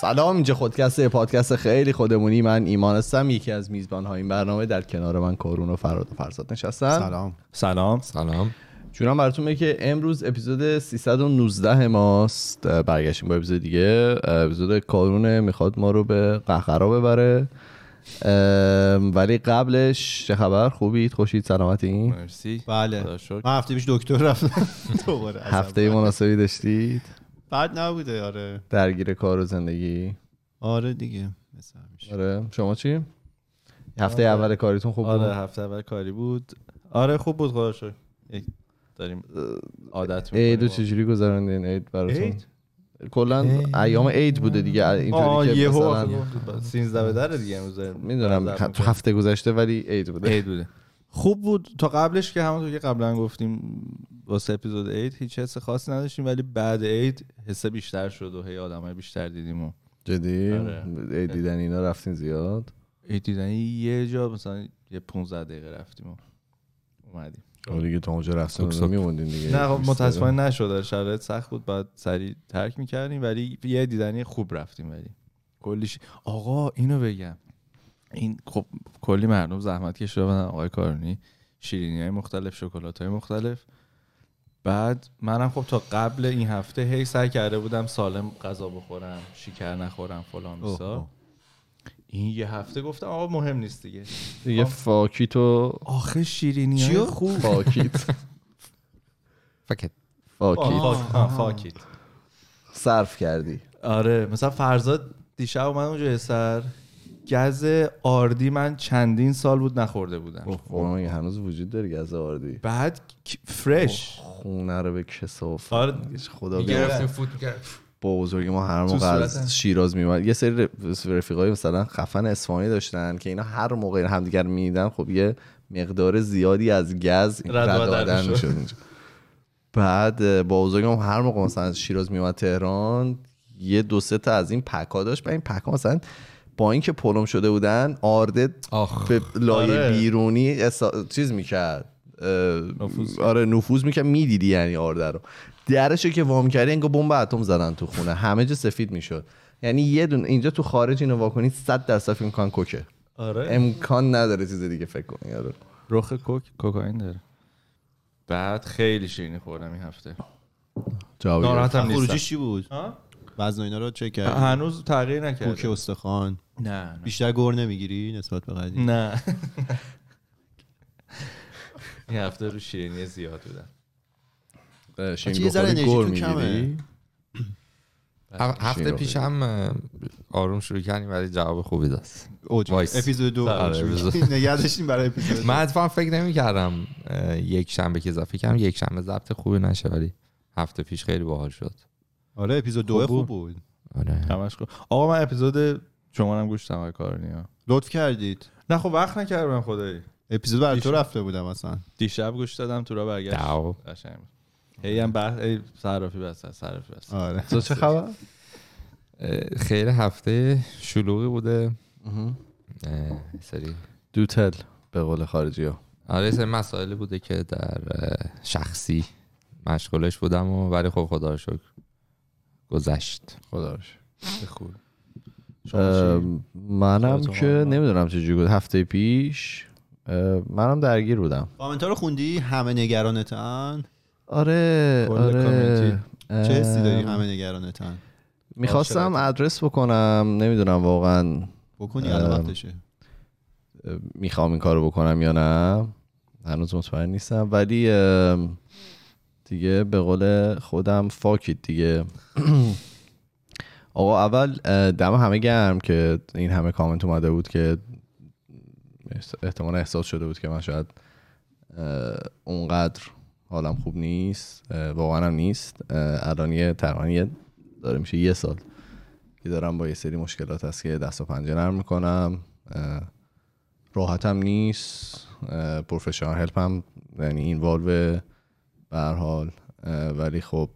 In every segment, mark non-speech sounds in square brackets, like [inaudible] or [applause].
سلام اینجا خودکسته پادکست خیلی خودمونی. من ایمان هستم یکی از میزبان های این برنامه در کنار من کارون و فراد و فرزاد نشستن. سلام. سلام. سلام. جونم براتون که امروز اپیزود 319 ماست. برگشتیم با اپیزود دیگه. اپیزود کارونه می‌خواد ما رو به قهقرا ببره. ولی قبلش چه خبر؟ خوبید؟ خوشید؟ سلامتی؟ مرسی. بله. من هفته پیش دکتر رفتم. [laughs] دوباره از هفته. مناسبی داشتید؟ بد نبوده آره. درگیر کار و زندگی؟ آره دیگه مثل همیشه. آره. شما چی؟ هفته آره. اول کاریتون خوب بود؟ آره هفته اول کاری بود. آره خوب بود خدا شکر. داریم عادت عید می‌کنیم. چجوری گذراندین عید براتون؟ عید؟ کلا ایام عید بوده دیگه اینطوری که یهو مثلا 13 به در دیگه امروز می‌دونم تو هفته گذشته ولی عید بوده. عید بوده. خوب بود. تا قبلش که همونطور که قبلا گفتیم واسه اپیزود عید هیچ حس خاصی نداشتیم ولی بعد عید حس بیشتر شد و هی آدمای بیشتر دیدیم و جدی؟ آره. دیدن اینا رفتین زیاد؟ عید دیدنی یه جا مثلا یه 15 دقیقه رفتیم و اومدیم. اون دیگه تو اونجا سوک. میموندین دیگه. نه خب متاسفانه نشد. شرایط سخت بود. بعد سریع ترک می‌کردیم ولی یه دیدنی خوب رفتیم ولی. کلیش آقا اینو بگم. این خب کلی مردم زحمت کشیده بودن آقای کارونی. شیرینی های مختلف شکلات های مختلف. بعد منم خب تا قبل این هفته هی سعی کرده بودم سالم غذا بخورم شکر نخورم فلانه، بیساره. این یه هفته گفتم آقا مهم نیست دیگه. دیگه fuck it و آخه شیرینی؟ های خوب. فاکیت. فکت [laughs] فاکیت. فاک- آه، فاکیت. صرف کردی. آره مثلا فرزاد دیشب اومد اونجا سر. گز آردی من چندین سال بود نخورده بودم. خب مگه هنوز وجود داره گز آردی. بعد فرش خونه رو به کساف آره. خدا. گرفتیم فوت با بزرگی ما هر موقع. از شیراز میومد یه سری رفیقای مثلا خفن اصفهانی داشتن که اینا هر موقع همدیگر می‌دیدن خب یه مقدار زیادی از گز رد می‌شد. بعد با بزرگم هر موقع مثلا از شیراز میومد تهران یه دو سه تا از این پکا داشت و این پکا مثلا با اینکه پلم شده بودن آرده آخ به لایه آره. بیرونی اسا... چیز می‌کرد نفوذ. آره نفوذ می‌کرد می‌دیدی یعنی آرده رو. درشو که وام کردی انگار بمب اتم زدن تو خونه. همه جا سفید می‌شد. یعنی یه دونه اینجا تو خارج اینو واکنید 100 درصد فکر می‌کنن کوکه. آره. امکان نداره چیز دیگه فکر کنی آره. رخ کوک کوکائین داره. بعد خیلی شیرینی خوردم این هفته. ناراحتم نیستم. چی بود؟ وزن اینا رو چک کردی؟ هنوز تغییر کوک نکرده استخوان. نه نه. بیشتر گور نمی‌گیری نسبت به قدیم نه. [laughs] این هفته رو شیرینی زیاد بودم اه، شیرین بچه یه ذره بخوری گل می‌گیری؟ کمه. هفته پیش هم آروم شروع کردیم ولی جواب خوبی داد وایس. اپیزود دو آره،. [laughs] نگه داشتیم برای اپیزود. من اتفاقا فکر نمی کردم یک شنبه که اضافه کردم یک شنبه ضبط خوبی نشه ولی هفته پیش خیلی باحال شد آره اپیزود دو خوب بود. آره. آقا من اپیزود شما هم گوش کارونی ها لطف کردید نه خب وقت نکردم خدایی اپیزود برای تو. رفته بودم اصلا. دیشب گوش دادم تو را برگشت. قشنگ. هی هم بحث هی صرافی بس صرافی بس. آره. تو چه خبر؟ خیلی هفته شلوغی بوده. سری. دوتل به قول خارجی ها آره سری مسائلی بوده که در شخصی مشغولش بودم و ولی خب خدا رو شکر گذشت. خدا رو شکر. منم که. نمی‌دونم چجوری بود. هفته پیش منم درگیر بودم. کامنت رو خوندی؟ همه نگرانتن؟ آره آره. چه حسی داری همه نگرانتن؟ می‌خواستم. ادرس بکنم نمی‌دونم واقعا. بکنی الان. وقتشه. می‌خوام این کارو بکنم یا نه؟ هنوز مطمئن نیستم ولی دیگه به قول خودم فاکید دیگه. [clears throat] آقا اول دم همه گرم که این همه کامنت اومده بود که احتمال احساس شده بود که من شاید اونقدر حالم خوب نیست واقعا هم نیست. الان یه تقریبا داره میشه یه سال که دارم با یه سری مشکلات هست که دست و پنجه نرم می‌کنم. راحتم نیست. پروفشنال هلپ هم یعنی اینوالو به حال. ولی خب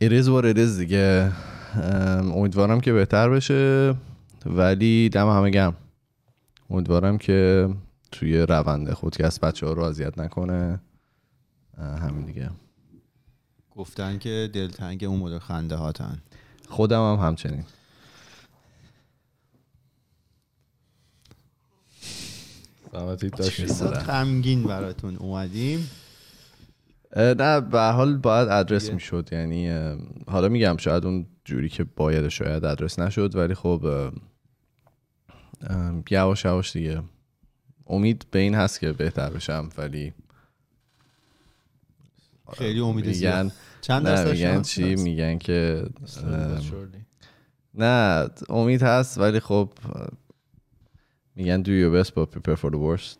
it is what it is دیگه. امیدوارم که بهتر بشه. ولی دم همه گم امیدوارم که توی روند خودکست بچه ها رو اذیت نکنه. همین دیگه. گفتن که دلتنگ اون مدل خنده هاتن. خودم هم همچنین. غمگین براتون اومدیم. نه به هر حال باید ادرس می‌شد یعنی حالا میگم شاید اون جوری که باید شاید ادرس نشد ولی خب یواش یواش دیگه. امید به این هست که بهتر بشم ولی خیلی امید میگن چند نه درصد میگن چی؟ میگن که نه امید هست ولی خب میگن do your best but prepare for the worst.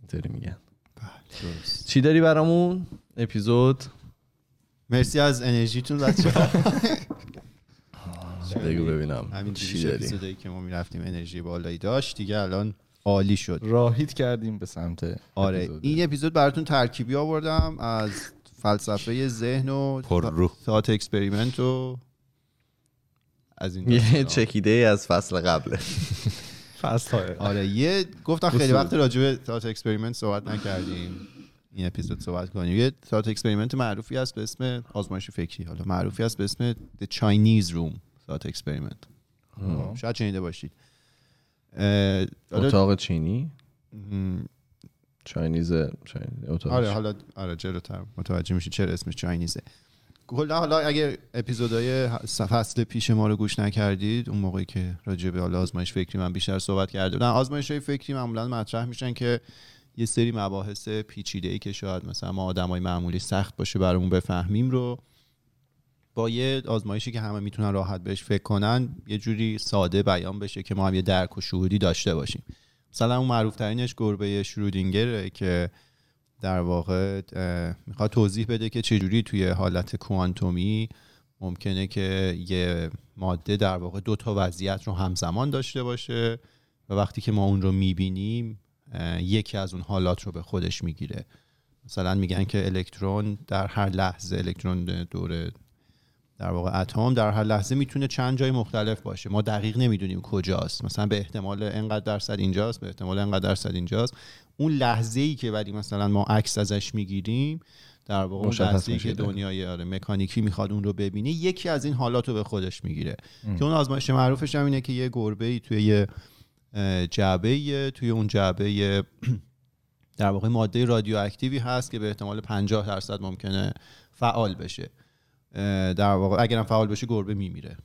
اینطوری میگن. درست. چی داری برامون اپیزود مرسی از انرژیتون بچه‌ها [laughs] بگو ببینم همین چی داری اپیزودایی که ما می‌رفتیم انرژی بالایی داشت دیگه الان عالی شد راهید کردیم به سمت آره اپیزود. این اپیزود براتون ترکیبی آوردم از فلسفه ذهن و. ساعت اکسپریمنت و از این یه. چکیده از فصل قبله [laughs] فصل. های آره یه گفتم خیلی. وقت راجع به thought experiment صحبت نکردیم. این اپیزود صحبت کنیم. یه thought experiment معروفی هست به اسم آزمایش فکری. حالا معروفی هست به اسم The Chinese Room thought experiment. شاید شنیده باشید. اتاق چینی؟ م، Chinese Chinese اتاق آره حالا آره جلوتر. متوجه میشید چرا اسمش Chinese ه کلا حالا اگه اپیزودهای فصل پیش ما رو گوش نکردید اون موقعی که راجع به آزمایش فکری من بیشتر صحبت کرده بودم آزمایش فکری معمولا مطرح میشن که یه سری مباحث پیچیده ای که شاید مثلا ما آدمای معمولی سخت باشه برامون بفهمیم رو با یه آزمایشی که همه می‌تونن راحت بهش فکر کنن یه جوری ساده بیان بشه که ما هم یه درک و شهودی داشته باشیم. مثلا اون معروف ترینش گربه شرودینگره که در واقع می‌خواد توضیح بده که چجوری توی حالت کوانتومی ممکنه که یه ماده در واقع دو تا وضعیت رو همزمان داشته باشه و وقتی که ما اون رو می‌بینیم یکی از اون حالات رو به خودش می‌گیره. مثلا میگن که الکترون در هر لحظه الکترون دور در واقع اتم در هر لحظه می‌تونه چند جای مختلف باشه. ما دقیق نمی‌دونیم کجاست. مثلا به احتمال انقدر درصد اینجاست به احتمال انقدر درصد اینجاست. اون لحظه ای که ولی مثلا ما عکس ازش می‌گیریم در واقع اون لحظه ای که. دنیای آره مکانیکی می‌خواد اون رو ببینه یکی از این حالات رو به خودش می‌گیره. که اون آزمایش معروفش هم اینه که یه گربه ای توی یه جعبه توی اون جعبه در واقع ماده رادیواکتیوی هست که به احتمال 50 درصد ممکنه فعال بشه. در واقع اگرم فعال بشه گربه میمیره.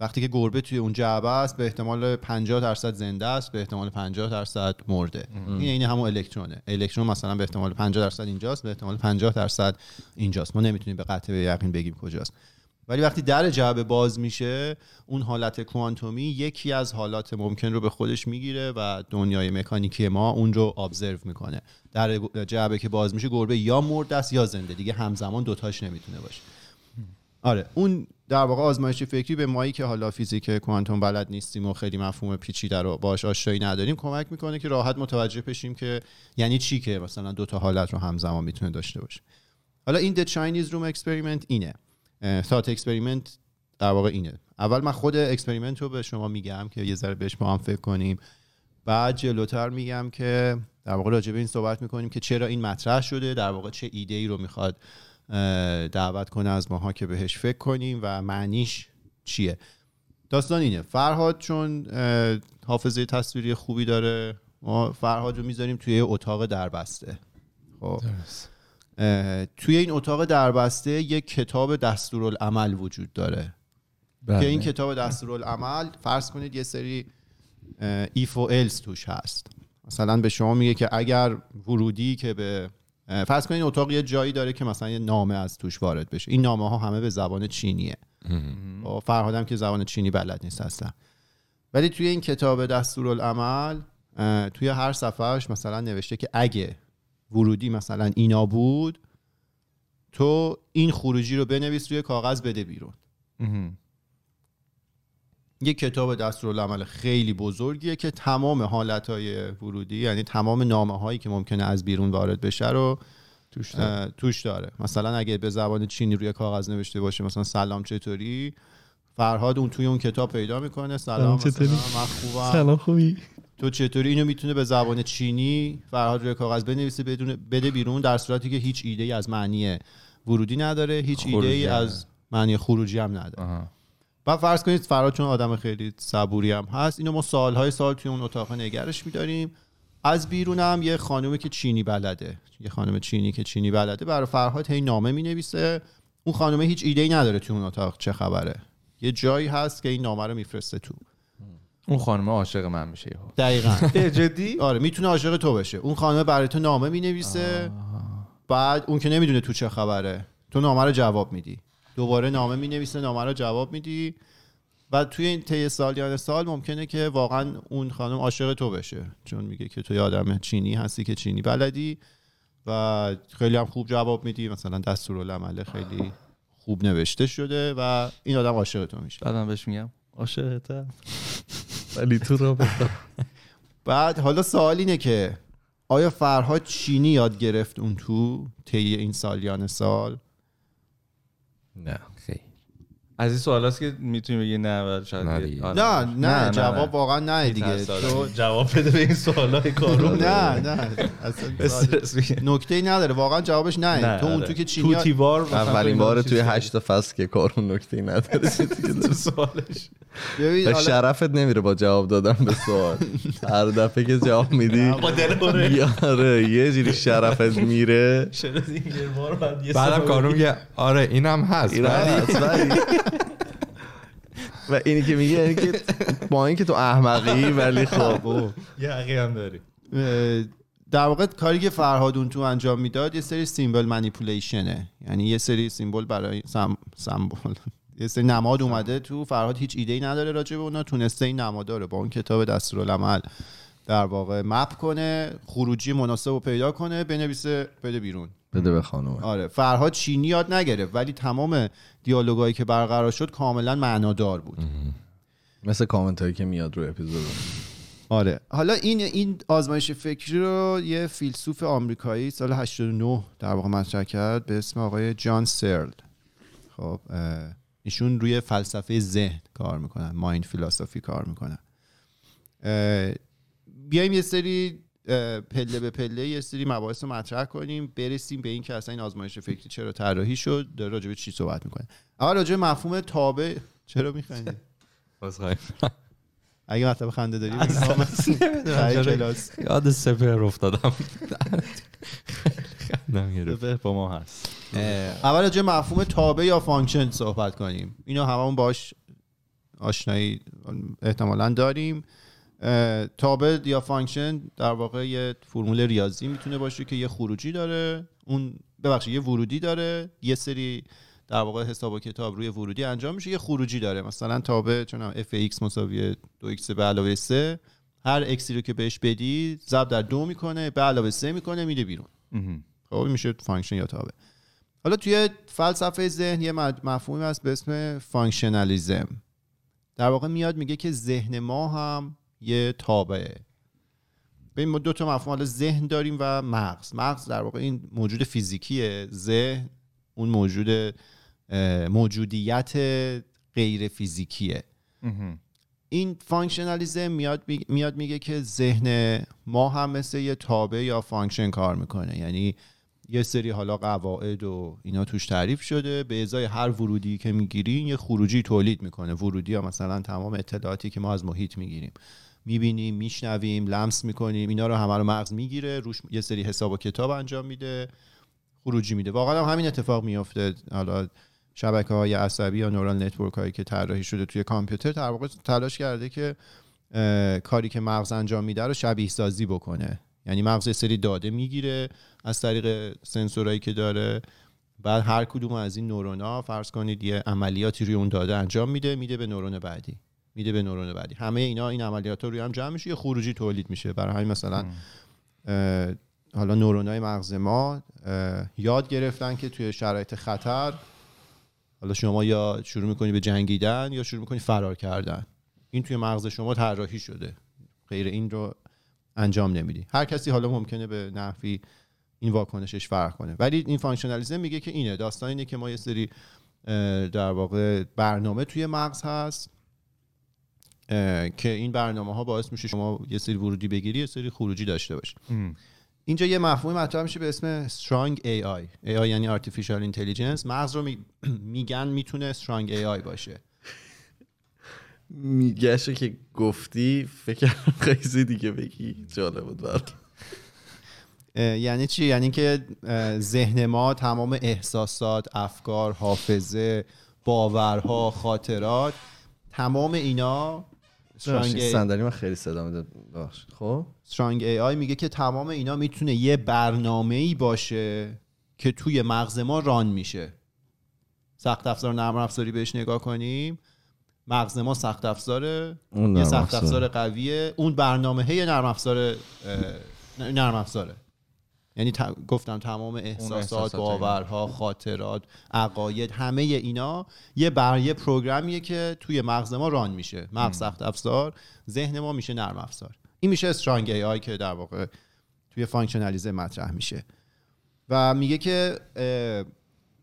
وقتی که گربه توی اون جعبه است به احتمال 50 درصد زنده است به احتمال 50 درصد مرده. این این همون الکترونه. الکترون مثلا به احتمال 50 درصد اینجاست به احتمال 50 درصد اینجاست. ما نمی‌تونیم به قطع به یقین بگیم کجاست. ولی وقتی در جعبه باز میشه اون حالت کوانتومی یکی از حالات ممکن رو به خودش می‌گیره و دنیای مکانیکی ما اون رو ابزرو می‌کنه. در جعبه که باز میشه گربه یا مرده است یا زنده. دیگه همزمان دوتاش نمی‌تونه باشه. آره اون در واقع آزمایش فکری به مایی که حالا فیزیک کوانتوم بلد نیستیم و خیلی مفهوم پیچیده رو باش آشنایی نداریم کمک می‌کنه که راحت متوجه بشیم که یعنی چی که مثلا دو تا حالت رو همزمان می‌تونه داشته باشه. حالا این The Chinese Room Experiment اینه. thought experiment در واقع اینه. اول من خود experiment رو به شما میگم که یه ذره بهش با هم فکر کنیم. بعد جلوتر میگم که در واقع راجع به این صحبت می‌کنیم که چرا این مطرح شده در واقع چه ایده ای رو می‌خواد دعوت کنه از ماها که بهش فکر کنیم و معنیش چیه. داستان اینه. فرهاد چون حافظه تصویری خوبی داره ما فرهاد رو می‌ذاریم توی اتاق دربسته. خب. اه، توی این اتاق دربسته یک کتاب دستورالعمل وجود داره. بله. که این کتاب دستورالعمل فرض کنید یه سری ایف و الس توش هست. مثلا به شما میگه که اگر ورودی که به فرض کنید این اتاق یه جایی داره که مثلا یه نامه از توش وارد بشه. این نامه ها همه به زبان چینیه. و فرهادم که زبان چینی بلد نیست اصلا. ولی توی این کتاب دستورالعمل توی هر صفحهش مثلا نوشته که اگه ورودی مثلا اینا بود تو این خروجی رو بنویس روی کاغذ بده بیرون. یک کتاب دستورالعمل خیلی بزرگیه که تمام حالتهای ورودی یعنی تمام نامه هایی که ممکنه از بیرون وارد بشه رو توش اه، توش داره. مثلا اگه به زبان چینی روی کاغذ نوشته باشه مثلا سلام چطوری؟ فرهاد اون توی اون کتاب پیدا می‌کنه. سلام سلام، چطوری؟ من خوبم. خوبی؟ تو چطوری؟ اینو می‌تونه به زبان چینی فرهاد روی کاغذ بنویسه بدون بده بیرون در صورتی که هیچ ایده ای از معنی ورودی نداره. هیچ ایده ای از معنی خروجی هم نداره. آها. و فرض کنید فراد چون آدم خیلی صبوری هم هست اینو ما سالهای سال توی اون اتاق نگرش میداریم. از بیرون هم یه خانومی که چینی بلده. یه خانم چینی که چینی بلده. برای فرهاد هی نامه می‌نویسه. اون خانومه هیچ ایده ای نداره توی اون اتاق چه خبره؟ یه جایی هست که این نامه رو میفرسته تو. اون خانم عاشق من میشه یهو. دقیقا. [laughs] جدی؟ آره می‌تونه عاشق تو بشه اون خانم برای تو نامه می‌نویسه. بعد اون که نمی‌دونه تو چه خبره. تو نامه رو جواب میدی. دوباره نامه می‌نویسه نامه رو جواب میدی. و توی این طی سالیان سال ممکنه که واقعا اون خانم عاشق تو بشه. چون میگه که تو آدم چینی هستی که چینی بلدی و خیلی هم خوب جواب میدی. مثلا دستورالعمل خیلی خوب نوشته شده و این آدم عاشق تو میشه. بعدم بهش میگم. عاشقتم ولی تو رابطه [laughs] بعد حالا سوال اینه که آیا فرهاد چینی یاد گرفت اون تو طی این سالیان سال؟ نه. از این سوالاست که می‌تونی بگی نه و شاید نه دیگه. آره. نه نه, جواب واقعا نه دیگه. تو [laughs] جواب بده به این سوالای [laughs] کارو. نه نه. [laughs] نکته ای نداره واقعا جوابش نه, نه تو اون آره. تو که چینی تو تیوار اولین بار توی هشت فصل که کارون نکته ای نداره. تو سوالش. ببین به شرفت نمیره با جواب دادن به سوال. هر دفعه که جواب میدی با دل اوره یاره یه جوری شرفت میره. بعدم سوال. کارو میگه آره اینم هست اینا ولی هست، ولی- و اینی که میگه اینی که با اینکه تو احمقی ولی خب یه حقی هم داری. در واقع کاری که فرهاد اون تو انجام می‌داد یه سری سیمبل منیپولیشنه. یعنی یه سری سیمبل برای سم سمبل. یه سری نماد اومده تو. فرهاد هیچ ایده ای نداره راجع به اونا. تونسته این نمادا رو با اون کتاب دستورالعمل در واقع مپ کنه خروجی مناسب رو پیدا کنه بنویسه بده بیرون. بده به خانومه. آره فرهاد چینی یاد نگرفت ولی تمام دیالوگایی که برقرار شد کاملا معنادار بود. مثل کامنت هایی که میاد رو اپیزود. آره. حالا این این آزمایش فکری رو یه فیلسوف آمریکایی سال 89 در واقع مطرح کرد به اسم آقای جان سرل. خب ایشون روی فلسفه ذهن کار می‌کنن مایند فیلاسوفی کار می‌کنن. بیایم یه سری پله به پله یه سری مباحث رو مطرح کنیم برسیم به این که اصلا این آزمایش فکری چرا طراحی شد. داره راجع به چی صحبت می‌کنه. [laughs] اول راجع به مفهوم تابع چرا میخندی؟ اگه مطلب خنده داری یاد سپر افتادم. خندم گرفت. به با ما هست. اول راجع مفهوم تابع یا function صحبت کنیم. اینو هممون باش آشنایی احتمالا داریم. اه، تابع یا function در واقع یه فرمول ریاضی می‌تونه باشه که یه خروجی داره. اون ببخشید یه ورودی داره. یه سری در واقع حساب و کتاب روی ورودی انجام میشه یه خروجی داره. مثلا تابع چون f(x) مساوی 2x به علاوه 3 هر x ی رو که بهش بدی ضرب در دو می‌کنه به علاوه 3 می‌کنه میده بیرون. خب میشه function یا تابع حالا توی فلسفه ذهن یه مفهومی هست به اسم functionalism. در واقع میاد میگه که ذهن ما هم یه تابعه ببین ما دو تا مفهوم حالا ذهن داریم و مغز. مغز در واقع این موجود فیزیکیه. ذهن اون موجود موجودیت غیر فیزیکیه. این functionalism میاد می- میاد میگه که ذهن ما هم مثل یه تابع یا function کار می‌کنه. یعنی یه سری حالا قواعد و اینا توش تعریف شده. به ازای هر ورودی که می‌گیریم یه خروجی تولید می‌کنه. ورودی ها مثلا تمام اطلاعاتی که ما از محیط می‌گیریم. می‌بینیم میشنویم لمس می‌کنیم. اینا رو همه رو مغز می‌گیره روش یه سری حساب و کتاب انجام میده خروجی میده. واقعا هم همین اتفاق میفته حالا شبکه های عصبی یا نورال نتورک هایی که طراحی شده توی کامپیوتر در واقع تلاش کرده که کاری که مغز انجام میده رو شبیه سازی بکنه. یعنی مغز یه سری داده می‌گیره از طریق سنسورایی که داره. بعد هر کدوم از این نورونا فرض کنید یه عملیاتی روی اون داده انجام میده میده به نورون بعدی. میده به نورون بعدی. همه اینا این عملیات روی هم جمع میشه یه خروجی تولید میشه. برای همین مثلا حالا نورونای مغز ما یاد گرفتن که توی شرایط خطر حالا شما یا شروع می‌کنی به جنگیدن یا شروع می‌کنی فرار کردن. این توی مغز شما طراحی شده. غیر این رو انجام نمیدی. هر کسی حالا ممکنه به نحوی این واکنشش فرق کنه. ولی این functionalism میگه که اینه. داستان اینه که ما یه سری در واقع برنامه توی مغز هست. که این برنامه ها باعث میشه شما یه سری ورودی بگیری یه سری خروجی داشته باشی. اینجا یه مفهومی مطرح میشه به اسم strong AI AI یعنی artificial intelligence. مغز رو می- [clears throat] میگن می‌تونه strong AI باشه. میگشه که گفتی فکر خیلی دیگه بگی. جالب بود اه، یعنی چی؟ یعنی که ذهن ما تمام احساسات افکار حافظه باورها خاطرات تمام اینا صندلی من خیلی صدا میده ببخشید. خب؟ Strong AI میگه که تمام اینا می‌تونه یه برنامه ای باشه که توی مغز ما ران میشه. سخت افزار نرم افزاری بهش نگاه کنیم. مغز ما سخت افزاره. یه سخت افزار. قویه. اون برنامه هی نرم افزار نرم افزاره. یعنی ت- گفتم تمام احساسات احساسات باورها خاطرات عقاید همه اینا یه بر یه program یه که توی مغز ما run میشه. مغز سخت افزار ذهن ما میشه نرم افزار. این میشه strong AI که در واقع توی functionalism مطرح میشه. و میگه که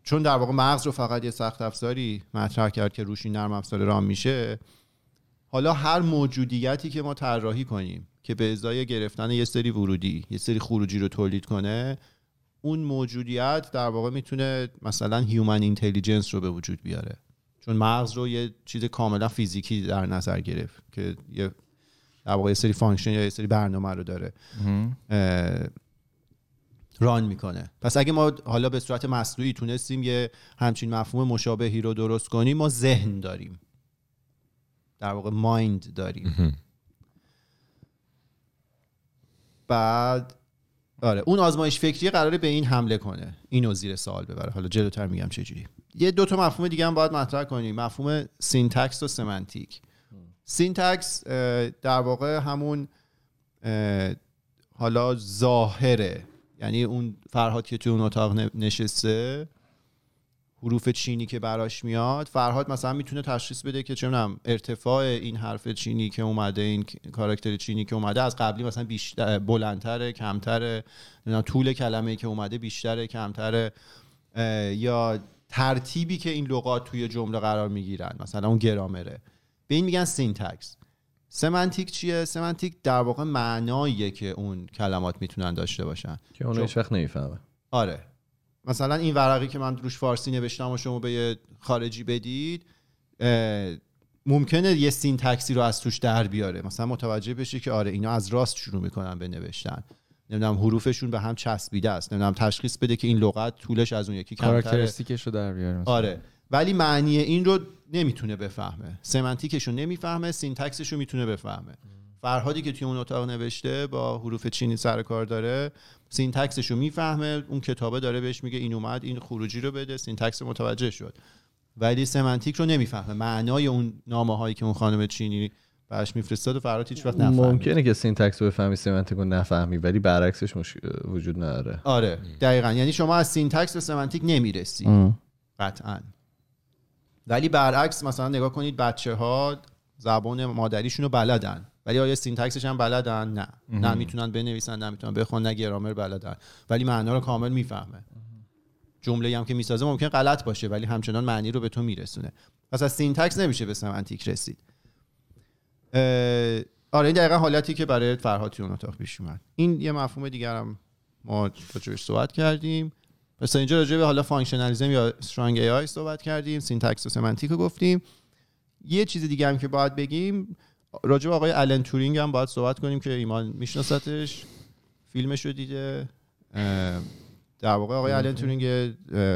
چون در واقع مغز رو فقط یه سخت افزاری مطرح کرد که روش این نرم افزار run میشه حالا هر موجودیتی که ما طراحی کنیم که به ازای گرفتن یه سری ورودی یه سری خروجی رو تولید کنه اون موجودیت در واقع می‌تونه مثلا human intelligence رو به وجود بیاره. چون مغز رو یه چیز کاملا فیزیکی در نظر گرفت که یه در واقع یه سری function یا یه سری برنامه رو داره. run می‌کنه. پس اگه ما حالا به صورت مصنوعی تونستیم یه همچین مفهوم مشابهی رو درست کنیم ما ذهن داریم. در واقع mind داریم. بعد آره اون آزمایش فکری قراره به این حمله کنه. اینو زیر سوال ببره. حالا جلوتر میگم چجوری یه دو تا مفهوم دیگه هم باید مطرح کنیم. مفهوم syntax و semantic. syntax در واقع همون حالا ظاهره. یعنی اون فرهاد که توی اون اتاق نشسته حروف چینی که براش میاد. فرهاد مثلا می‌تونه تشخیص بده که که ارتفاع این حرف چینی که اومده این کاراکتر چینی که اومده از قبلی مثلا بیشتر بلندتره کمتره نمی‌دونم طول کلمه که اومده بیشتره کمتره یا ترتیبی که این لغات توی جمله قرار می‌گیرن مثلا اون گرامره. به این میگن syntax. semantic چیه؟ semantic در واقع معناییه که اون کلمات می‌تونن داشته باشن. که اون هیچ وقت نمی‌فهمه. آره. مثلا این ورقی که من روش فارسی نوشتم و شما به یه خارجی بدید ممکنه یه syntax ی رو از توش در بیاره. مثلا متوجه بشه که آره اینا از راست شروع می‌کنن به نوشتن. نمی‌دونم حروفشون به هم چسبیده است. نمی‌دونم تشخیص بده که این لغت طولش از اون یکی کمتره. characteristic ش رو در بیاره مثلا. آره. ولی معنی این رو نمی‌تونه بفهمه. semantic ش رو نمی‌فهمه syntax ش رو می‌تونه بفهمه. فرهادی که توی اون اتاق نشسته با حروف چینی سر کار داره syntax ش رو می‌فهمه اون کتابه داره بهش میگه این اومد این خروجی رو بده syntax متوجه شد. ولی semantic رو نمی‌فهمه. معنای اون نامه هایی که اون خانم چینی براش میفرستاد و فرهاد هیچ وقت نفهمید. ممکنه که syntax رو بفهمی semantic رو نفهمی ولی برعکسش مشکل وجود نداره. آره دقیقا. یعنی شما از syntax به semantic نمی‌رسی. قطعا. ولی برعکس مثلا نگاه کنید بچه ها زبان مادریشون رو بلدن. ولی آیا syntax ش هم بلدن؟ نه. نه می‌تونن بنویسن نه می‌تونن بخونن نه گرامر بلدن. ولی معنا رو کامل می‌فهمه. جمله هم که می‌سازه ممکن غلط باشه ولی همچنان معنی رو به تو میرسونه. پس از syntax نمیشه به semantic رسید. آره این دقیقا حالتی که برای فرهاد توی اون اتاق پیش اومد. این یه مفهوم دیگر هم ما راجبش صحبت کردیم. پس اینجا راجع به حالا functionalism یا strong AI صحبت کردیم. syntax و semantic رو گفتیم. یه چیز دیگه هم که باید بگیم راجع به آقای آلن تورینگ هم باید صحبت کنیم که ایمان میشناستش فیلمش رو دیده. در واقع آقای آلن تورینگ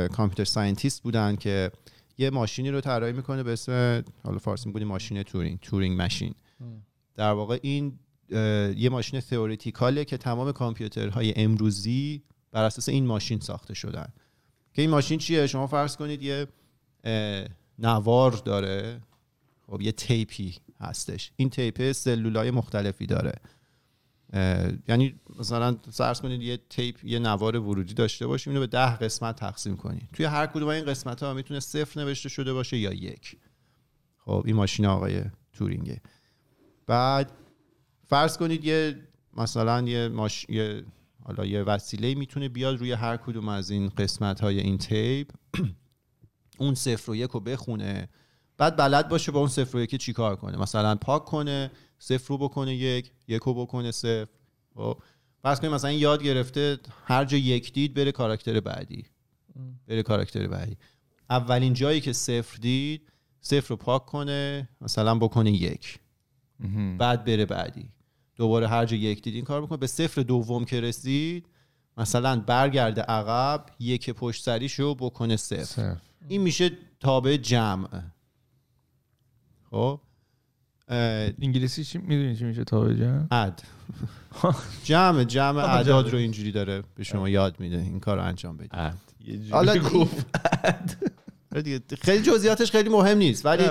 computer scientist بودن که یه ماشینی رو طراحی می‌کنه به اسم حالا فارسی میگیم ماشین تورینگ Turing machine. در واقع این یه ماشین theoretical ه که تمام کامپیوترهای امروزی بر اساس این ماشین ساخته شدن. که این ماشین چیه؟ شما فرض کنید یه نوار داره. خب یه tape ی هستش. این tape سلولای مختلفی داره. یعنی مثلا فرض کنید یه تیپ یه نوار ورودی داشته باشیم اینو به ده قسمت تقسیم کنید توی هر کدوم این قسمت ها می‌تونه صفر نوشته شده باشه یا یک. خب این ماشین آقای تورینگه. بعد فرض کنید یه مثلا یه ماش... یه حالا یه وسیله می‌تونه بیاد روی هر کدوم از این قسمت های این تیپ. [clears throat] اون صفر و یک رو بخونه. بعد بلد باشه با اون صفر و یک چی کار کنه؟ مثلا پاک کنه صفر رو بکنه یک یک رو بکنه صفر. خب فرض کنیم مثلا یاد گرفته هر جا یک دید بره کاراکتر بعدی. بره کاراکتر بعدی. اولین جایی که صفر دید صفر رو پاک کنه مثلا بکنه یک. بعد بره بعدی. دوباره هر جا یک دید این کار بکنه. به صفر دوم که رسید مثلا برگرده عقب یک پشت سریشو بکنه صفر. صفر. این میشه تابع جمع. خب. انگلیسی چی می‌دونی چی میشه تا بجم اد جمع جمع اعداد رو اینجوری داره به شما یاد میده این کار رو انجام بدید. حالا [laughs] آره خیلی جزئیاتش خیلی مهم نیست ولی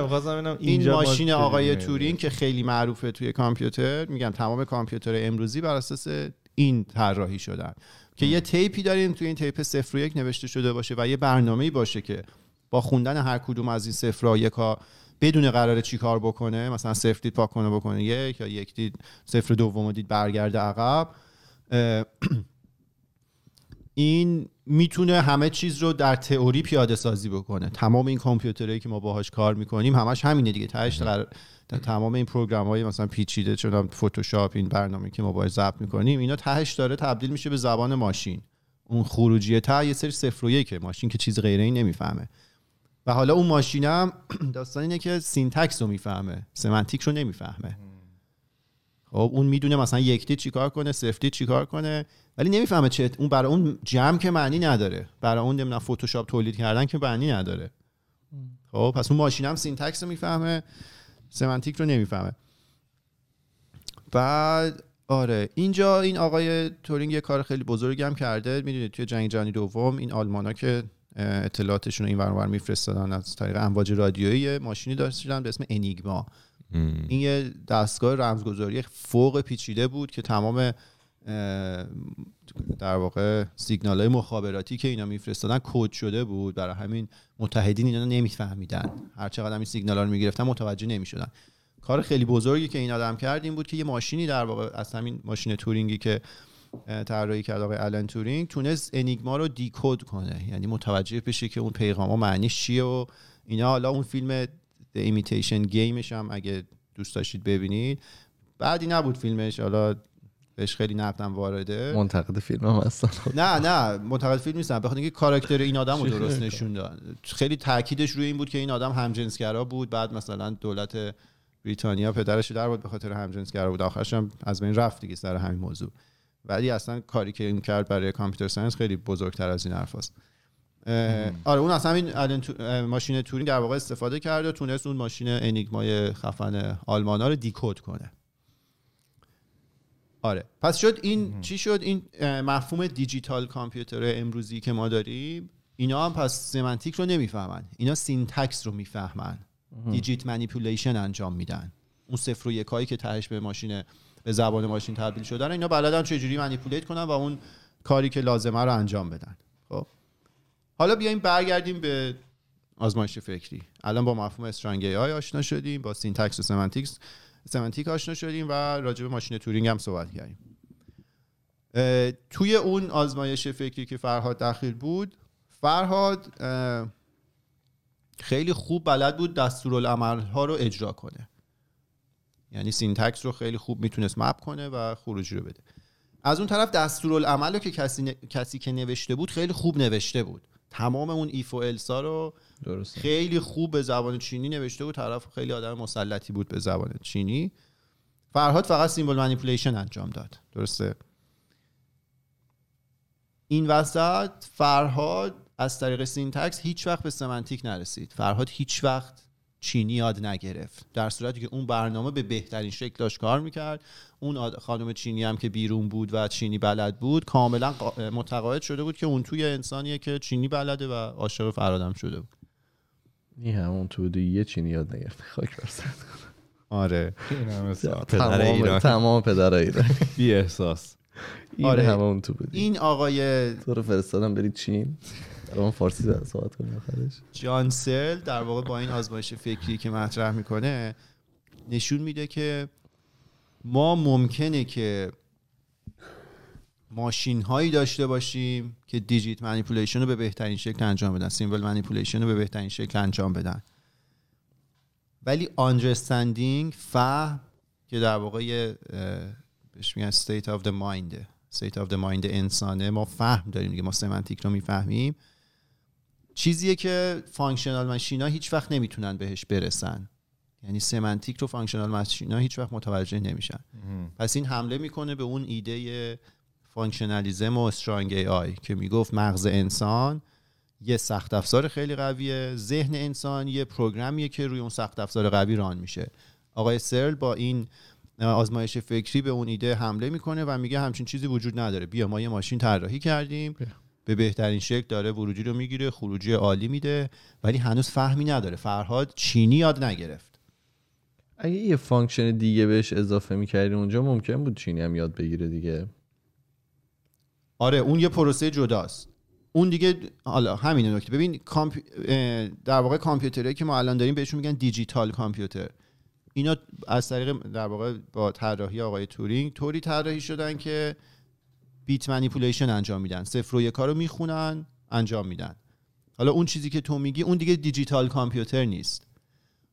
این ماشین آقای تورین که خیلی معروفه توی کامپیوتر میگم تمام کامپیوتر امروزی بر اساس این طراحی شدن. که یه تیپی داریم توی این تیپ صفر و یک نوشته شده باشه و یه برنامه‌ای باشه که با خوندن هر کدوم از این صفر و یک ها بدون قراره چی کار بکنه مثلا صفر دید پاک کنه بکنه یک یا یک دید صفر دوم دید برگرده عقب. این می‌تونه همه چیز رو در تئوری پیاده سازی بکنه. تمام این کامپیوترهایی که ما باهاش کار می‌کنیم همش همینه دیگه. تهش قرار در تمام این پروگرام های مثلا پیچیده چون فتوشاپ این برنامه که ما باهاش ضبط می‌کنیم اینا تهش داره تبدیل میشه به زبان ماشین. اون خروجی ته یه سری صفر و یکه. ماشین که چیز دیگه ای نمی‌فهمه. و حالا اون ماشینم [clears throat] داستان اینه که syntax رو می‌فهمه semantic رو نمی‌فهمه. خب اون می‌دونه مثلا یک دید چیکار کنه دید چیکار کنه ولی نمی‌فهمه چه اون برای اون جمع که معنی نداره. برای اون نمی‌دونم فتوشاپ تولید کردن که معنی نداره. خب پس اون ماشین هم syntax رو می‌فهمه semantic رو نمی‌فهمه. بعد آره اینجا این آقای تورینگ یه کار خیلی بزرگی هم کرده. می‌دونید توی جنگ جهانی دوم این آلمانا که اطلاعاتشون رو این ور میفرستادن از طریق امواج رادیویی ماشینی داشتن به اسم انیگما. این یه دستگاه رمزگذاری فوق پیچیده بود که تمام در واقع سیگنال های مخابراتی که اینا میفرستادن کد شده بود. برای همین متحدین اینا نمیفهمیدن. هر چقدر این سیگنال ها رو می‌گرفتن متوجه نمی‌شدن. کار خیلی بزرگی که این آدم کرد این بود که یه ماشینی در واقع از همین ماشین تورینگی که طراحی کرد آقای آلن تورینگ تونست انیگما رو دیکود کنه. یعنی متوجه بشه که اون پیغام معنیش چیه و اینا. حالا اون فیلم The Imitation Gameش هم اگه دوست داشتید ببینید. بعدی نبود فیلمش. حالا بهش خیلی نقدم وارده. منتقد فیلم هم هستن. نه نه. منتقد فیلم نیستم بخاطر اینکه کاراکتر این آدم رو درست نشون داد. خیلی تاکیدش روی این بود که این آدم همجنسگرا بود. بعد مثلا دولت بریتانیا پدرش رو در آورد به خاطر همجنسگرا بود. آخرش هم از بین رفت دیگه سر همین موضوع. ولی اصلا کاری که این کرد برای computer science خیلی بزرگتر از این حرفاست اه، آره اون تو- اه، ماشین تورینگ در واقع استفاده کرد و تونست اون ماشین انیگمای خفن آلمانا رو decode کنه. آره. پس شد این چی شد؟ این مفهوم digital computer امروزی که ما داریم اینا هم پس semantic رو نمی‌فهمن. اینا syntax رو می‌فهمن. digit manipulation انجام میدن. اون صفر و یکایی که تهش به ماشین به زبان ماشین تبدیل شدن اینا بلدن چجوری manipulate کنن و اون کاری که لازمه رو انجام بدن. خب. حالا بیایم برگردیم به آزمایش فکری. الان با مفهوم strong AI آشنا شدیم با syntax و semantics semantic آشنا شدیم و راجع به ماشین تورینگ هم صحبت کردیم. توی اون آزمایش فکری که فرهاد داخل بود فرهاد خیلی خوب بلد بود دستورالعمل ها رو اجرا کنه. یعنی syntax رو خیلی خوب می‌تونست map کنه و خروجی رو بده. از اون طرف دستورالعمل رو که کسی, ن- کسی که نوشته بود خیلی خوب نوشته بود. تمام اون if و else ا رو درست خیلی خوب به زبان چینی نوشته بود. طرف خیلی آدم مسلطی بود به زبان چینی. فرهاد فقط symbol manipulation انجام داد. درسته؟ این وسط فرهاد از طریق syntax هیچ وقت به semantic نرسید. فرهاد هیچ وقت چینی یاد نگرفت. در صورتی که اون برنامه به بهترین شکل داشت کار می‌کرد. اون خانم چینی هم که بیرون بود و چینی بلد بود کاملا قا- متقاعد شده بود که اون توی انسانیه که چینی بلده و عاشق فرهادم شده بود. این همون تو یه چینی یاد نگرفت. خاک بر سر. آره. [laughs] تمام پدر ایران. بی احساس. این آره. همه اون تو بودی. این آقای تو رو فرستادم برید چین. الان فارسی صحبت کنیم آخرش. جانسل در واقع با این آزمایش فکری که مطرح می‌کنه نشون میده که ما ممکنه که ماشین هایی داشته باشیم که دیجیت منیپولیشن رو به بهترین شکل انجام بدن سیمبل منیپولیشن رو به بهترین شکل انجام بدن. ولی understanding فهم که در واقع بهش میگن state of the mind. state of the mind انسانه. ما فهم داریم دیگه ما semantic رو می‌فهمیم. چیزیه که functional machine ها هیچ وقت نمی‌تونن بهش برسن. یعنی semantic رو functional machine ها هیچ وقت متوجه نمیشن. پس این حمله می‌کنه به اون ایده functionalism و strong AI که می‌گفت مغز انسان یه سخت افزار خیلی قویه ذهن انسان یه program یه که روی اون سخت افزار قوی run میشه. آقای سرل با این آزمایش فکری به اون ایده حمله می‌کنه و میگه همچین چیزی وجود نداره. بیا ما یه ماشین طراحی کردیم. به بهترین شکل داره ورودی رو می‌گیره خروجی عالی میده ولی هنوز فهمی نداره. فرهاد چینی یاد نگرفت. اگه یه function دیگه بهش اضافه می‌کردی اونجا ممکن بود چینی هم یاد بگیره دیگه. آره اون یه پروسه جداست. اون دیگه حالا همین نکته. ببین در واقع کامپیوترهایی که ما الان داریم بهشون میگن digital computer. اینا از طریق در واقع با طراحی آقای تورینگ طوری طراحی شدن که bit manipulation انجام میدن. صفر و یکا رو می‌خونن انجام میدن. حالا اون چیزی که تو میگی اون دیگه digital computer نیست.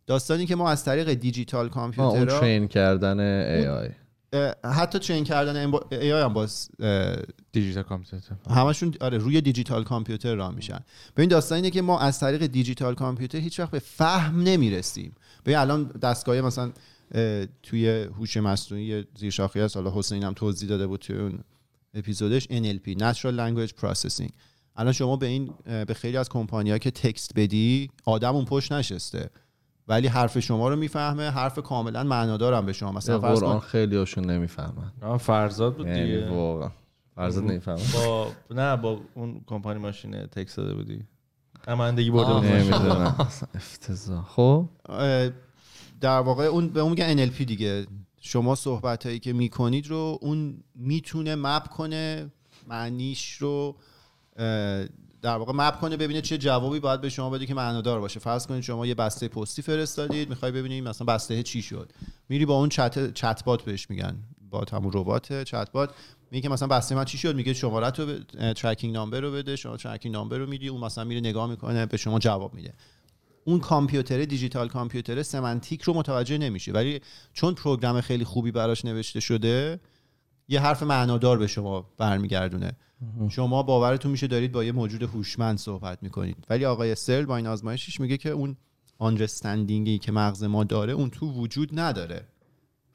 داستانی که ما از طریق دیجیتال آه، اون کامپیوتر train کردن AI حتی چین کردن ای آی هم باز دیجیتال کامپیوتر. همشون آره روی دیجیتال کامپیوتر راه میشن. ببین داستان اینه که ما از طریق دیجیتال کامپیوتر هیچ وقت به فهم نمی‌رسیم. الان دستگاه مثلا توی هوش مصنوعی زیر شاخه هست. حالا حسین هم توضیح داده بود توی اون اپیزودش. NLP Natural Language Processing. الان شما به این به خیلی از کمپانی که تکست بدی آدم اون پشت نشسته. ولی حرف شما رو می‌فهمه حرف کاملا معنادار هم به شما. مثلا فرض قرآن کن خیلی هاشون نمی‌فهمن. فرزاد بود یعنی دیگه. واقعا. فرضت نمی‌فهمن. با نه با اون کمپانی ماشین تکس داده بودی. نمایندگی برده. بود. نمی‌دونم. [laughs] افتضاح. خب؟ در واقع اون به اون میگن NLP دیگه. شما صحبت هایی که می‌کنید رو اون می‌تونه مپ کنه معنیش رو در واقع map کنه ببینه چه جوابی باید به شما بده که معنادار باشه. فرض کنید شما یه بسته پستی فرستادید می‌خوای ببینید مثلا بسته چی شد. میری با اون chat chatbot بهش میگن. با همون ربات چت بات میگه که مثلا بسته من چی شد؟ میگه شماره تو tracking number رو بده شما tracking number رو میدی اون مثلا میره نگاه می‌کنه به شما جواب میده. اون کامپیوتر digital computer semantic رو متوجه نمیشه. ولی چون program خیلی خوبی براش نوشته شده یه حرف معنادار به شما برمیگردونه. شما باورتون میشه دارید با یه موجود هوشمند صحبت می‌کنید. ولی آقای سرل با این آزمایشش میگه که اون آندرستندینگی که مغز ما داره اون تو وجود نداره.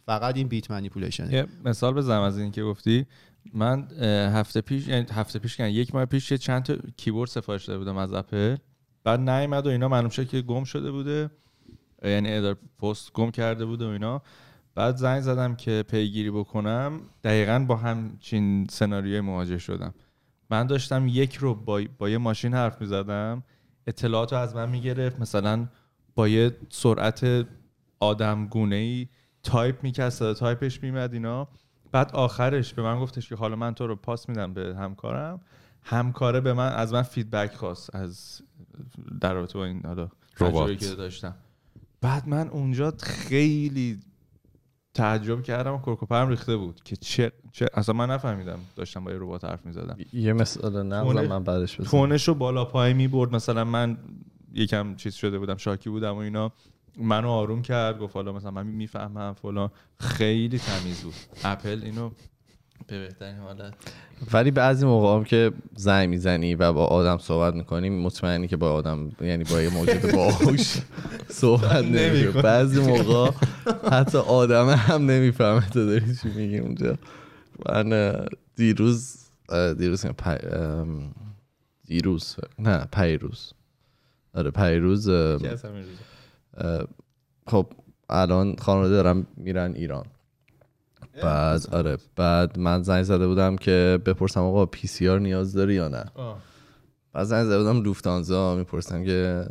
فقط این بیت منیپولیشنه. یه مثال بزنم از این که گفتی. من هفته پیش یعنی هفته پیش که یک ماه پیش چند تا کیبورد سفارش داده بودم از اپل. بعد نیومد و اینا معلوم شد که گم شده بوده. یعنی ادار پست گم کرده بوده و اینا. بعد زنگ زدم که پیگیری بکنم. دقیقا با همچین سناریوی مواجه شدم. من داشتم یک رو با, با یه ماشین حرف می زدم اطلاعات رو از من می‌گرفت. مثلا با یه سرعت آدم گونه ای تایپ می‌کرد صدا تایپش میمد اینا. بعد آخرش به من گفتش که حالا من تو رو پاس میدم به همکارم. همکاره به من از من feedback خواست از در رابطه با این حالا ربات. که داشتم. بعد من اونجا خیلی تعجب کردم و کرکوپرم ریخته بود که چه, چه اصلا من نفهمیدم. داشتم با یه ربات حرف می‌زدم. یه مثال نه من بعدش بزنم. تونش رو بالا پای می‌برد. مثلا من یکم چیز شده بودم شاکی بودم و اینا. منو آروم کرد گفت حالا مثلا من می‌فهمم فلان. خیلی تمیز بود. اپل اینو به بهترین حالت. ولی بعضی موقع هم که زنگ می‌زنی و با آدم صحبت می‌کنی مطمئنی که با آدم یعنی با یه موجود باهوش صحبت نمی‌کنی. بعضی موقع حتی آدم هم نمی‌فهمه تو داری چی میگی اونجا. من دیروز دیروز دیروز نه پیروز. آره پیروز خب الان خانواده دارم میرن ایران. بعد آره بعد من زنگ زده بودم که بپرسم آقا پی سی آر نیاز داری یا نه؟ آه. بعد زنگ زده بودم لوفتانزا می‌پرسم که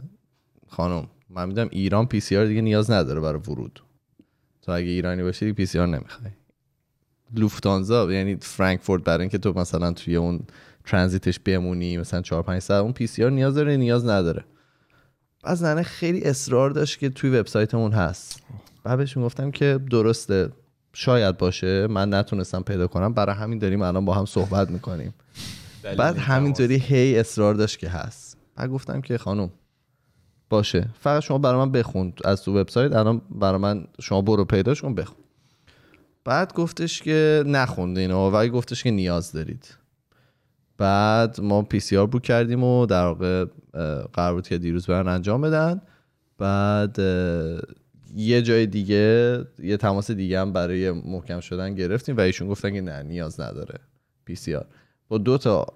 خانم من میدم ایران PCR دیگه نیاز نداره برای ورود. تو اگه ایرانی باشی دیگه PCR نمی‌خوای. لوفتانزا یعنی فرانکفورت برای اینکه تو مثلا توی اون ترانزیتش بمونی مثلا 4 5 ساعت اون PCR نیاز داره نیاز نداره؟ بعد زنه خیلی اصرار داشت که توی وبسایتمون هست. بعد بهش می‌گفتم که درسته شاید باشه من نتونستم پیدا کنم. برای همین داریم الان با هم صحبت می‌کنیم. بعد همینطوری هی اصرار داشت که هست. بعد گفتم که خانم باشه. فقط شما برای من بخون. از تو وبسایت الان برای من شما برو پیداش کن بخون. بعد گفتش که نخوند اینو و گفتش که نیاز دارید. بعد ما پی سی آر بوک کردیم و در واقع قرار بود که دیروز برن انجام بدن. بعد یه جای دیگه یه تماس دیگه هم برای محکم شدن گرفتیم و ایشون گفتن که نه نیاز نداره پی سی آر با دو تا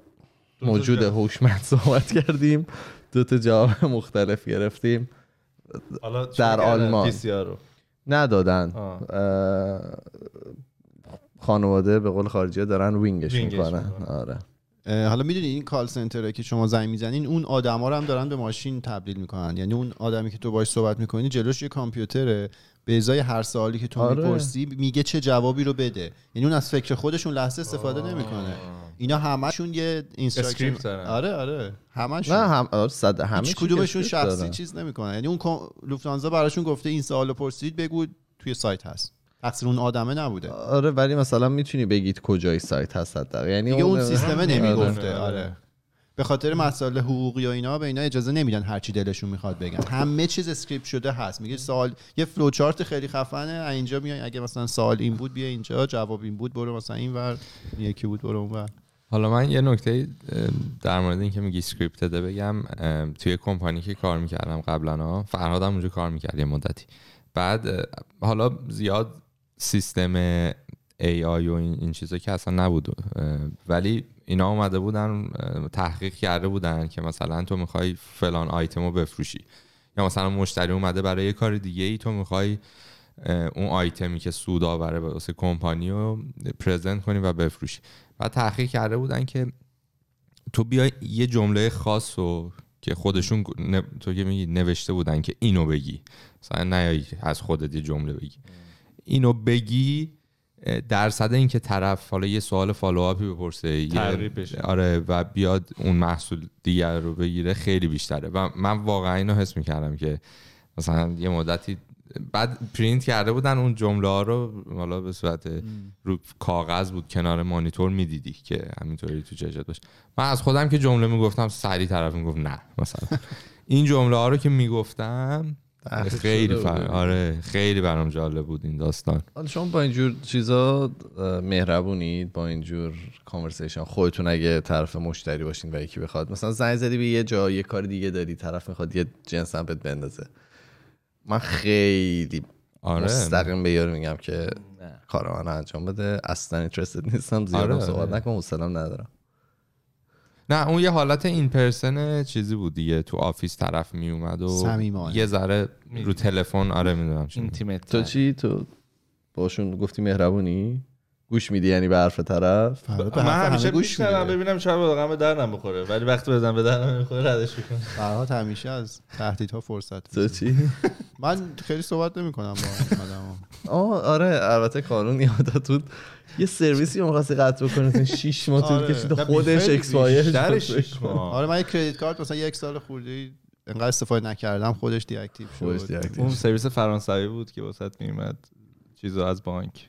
موجود هوشمند صحبت کردیم. دو تا جواب مختلف گرفتیم. حالا در آلمان. PCR رو؟ ندادن. خانواده به قول خارجی دارن وینگش, وینگش می‌کنن. آره. حالا می‌دونی این کال سنتره که شما زنگ می‌زنین اون آدما رو هم دارن به ماشین تبدیل می‌کنن. یعنی اون آدمی که تو باش صحبت می‌کنی جلوش یه کامپیوتره به ازای هر سوالی که تو آره. می‌پرسی میگه چه جوابی رو بده. یعنی اون از فکر خودشون لحظه استفاده نمی‌کنه. اینا همشون یه instruction دارن. آره آره. همشون. نه هم آره، صد همه کدومشون شخصی دارن. چیز نمی‌کنه یعنی اون لوفتانزا براشون گفته این سوالو پرسید بگو توی سایت هست. تقصیر اون آدمه نبوده. آره ولی مثلا می‌تونی بگید کجای سایت هست حداقل. یعنی دیگه اون سیستمه. نمی‌گفته آره. آره. به خاطر مسائل حقوقی و اینا به اینا اجازه نمیدن هر چی دلشون می‌خواد بگن. همه چیز script شده هست. میگه سوال یه فلو چارت خیلی خفنه. از اینجا میای اگه مثلا سوال این بود بیا اینجا. جواب این بود برو مثلا این ور. این یکی بود برو اون ور. حالا من یه نکته در مورد اینکه میگی سکریپتده بگم اه، توی کمپانی که کار می‌کردم قبلا ها فرهادم اونجا کار می‌کرد یه مدتی. بعد حالا زیاد سیستم ای آی و این, این چیزا که اصلا نبود. ولی اینا اومده بودن تحقیق کرده بودن که مثلا تو می‌خوای فلان آیتم رو بفروشی. یا مثلا مشتری اومده برای یه کار دیگه ای تو می‌خوای اون آیتمی که سود آوره واسه کمپانی رو present کنی و بفروشی. و تحقیق کرده بودن که تو بیای یه جمله خاص رو که خودشون تو که میگی نوشته بودن که اینو بگی. مثلا نیایی از خودت یه جمله بگی. اینو بگی درصد این که طرف حالا یه سوال follow-up ی بپرسه بشه. آره و بیاد اون محصول دیگر رو بگیره خیلی بیشتره. و من واقعا اینو حس می‌کردم که مثلا یه مدتی بعد پرینت کرده بودن اون جمله ها رو حالا به صورت رو کاغذ بود کنار مانیتور می‌دیدی که همینطوری تو چشت باشه من از خودم که جمله می‌گفتم سریع طرف می‌گفت نه مثلا. [laughs] این جمله ها رو که می‌گفتم خیلی فر... آره خیلی برام جالب بود این داستان. حالا شما با اینجور چیزا مهربونید با اینجور conversation خودتون اگه طرف مشتری باشین و یکی بخواد. مثلا زنگ زدی به یه جا یه کار دیگه داری طرف می‌خواد یه جنس هم بهت بندازه. من خیلی آره. مستقیم به یارو میگم که کار من انجام بده. اصلا interested نیستم زیاد آره، صحبت آره. نکن حوصله‌ام ندارم. نه اون یه حالت in person چیزی بود دیگه تو office طرف میومد و صمیمانه. یه ذره رو تلفن آره می‌دونم. intimate تو چی؟ تو باشون گفتی مهربونی؟ گوش میدی یعنی به حرف طرف؟ من همیشه گوش میده. ببینم شاید واقعا به دردم بخوره. ولی وقتی بزن به دردم نمی‌خوره ردش می‌کنم. فرهاد همیشه از تهدیدها فرصت تو. چی؟ من خیلی صحبت نمی‌کنم با آدما آه آره البته قانون یادت بود یه سرویسی رو می‌خواستی قطع بکنی 6 ماه طول آره. کشید خودش expire شد. ماه. آره من یه credit card مثلا یک سال خورده انقدر استفاده نکردم خودش دی اکتیو خودش شد deactive اون شد. سرویس فرانسوی بود که واسط میومد چیزو از بانک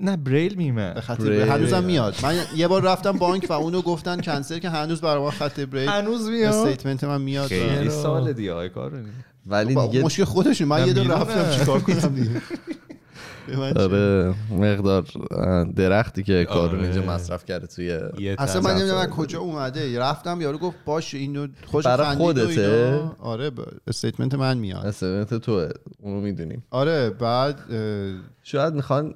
نه بریل به خط بریل. بریل. هنوزم میاد من یه بار رفتم بانک و اونو گفتن کنسل که هنوز برای ما خط بریل هنوز میاد statement من میاد خیلی و- سال دیگه آقای کارونی ولی با- دیگه مشکل خودشون من یه دور. رفتم چیکار کنم دیگه به؟ آره مقدار درختی که کارون آره. اینجا مصرف کرده توی یه اصلا. من نمی‌دونم از کجا اومده رفتم یارو گفت باش اینو خوش برای خودته؟ آره ب- statement من میاد statement توه اونو می‌دونیم آره بعد اه، شاید می‌خوان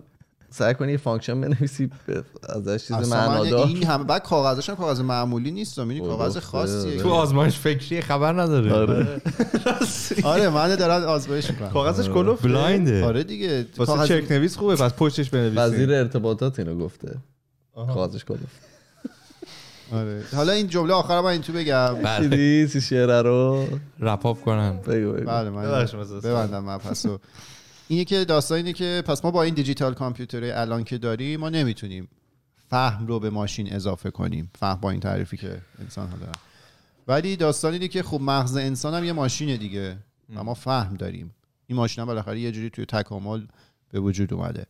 سعی کنی یه function بنویسی ازش چیز معنادار. این همه بعد کاغذش هم کاغذ معمولی نیست می‌دونی کاغذ. خاصیه تو آزمایش فکری خبر نداره. آره. آره. [laughs] من دارم آزمایش می‌کنم. کاغذش کلوف بلاینده آره دیگه واسه چک نویس خوبه پس پشتش بنویسین وزیر ارتباطات اینو گفته. کاغذش کلوف [laughs] آره. حالا این جمله آخر من این تو بگم دیدی سی شعره رو؟ رپاپ کنن. بگو بگو. بله من. ببندم من پسو [laughs] اینه که داستان اینه که پس ما با این دیجیتال کامپیوتر الان که داریم ما نمی‌تونیم فهم رو به ماشین اضافه کنیم. فهم با این تعریفی که انسان ها دارن ولی داستان اینه که خب مغز انسان هم یه ماشینه دیگه و ما فهم داریم. این ماشین هم بالاخره یه جوری توی تکامل به وجود اومده.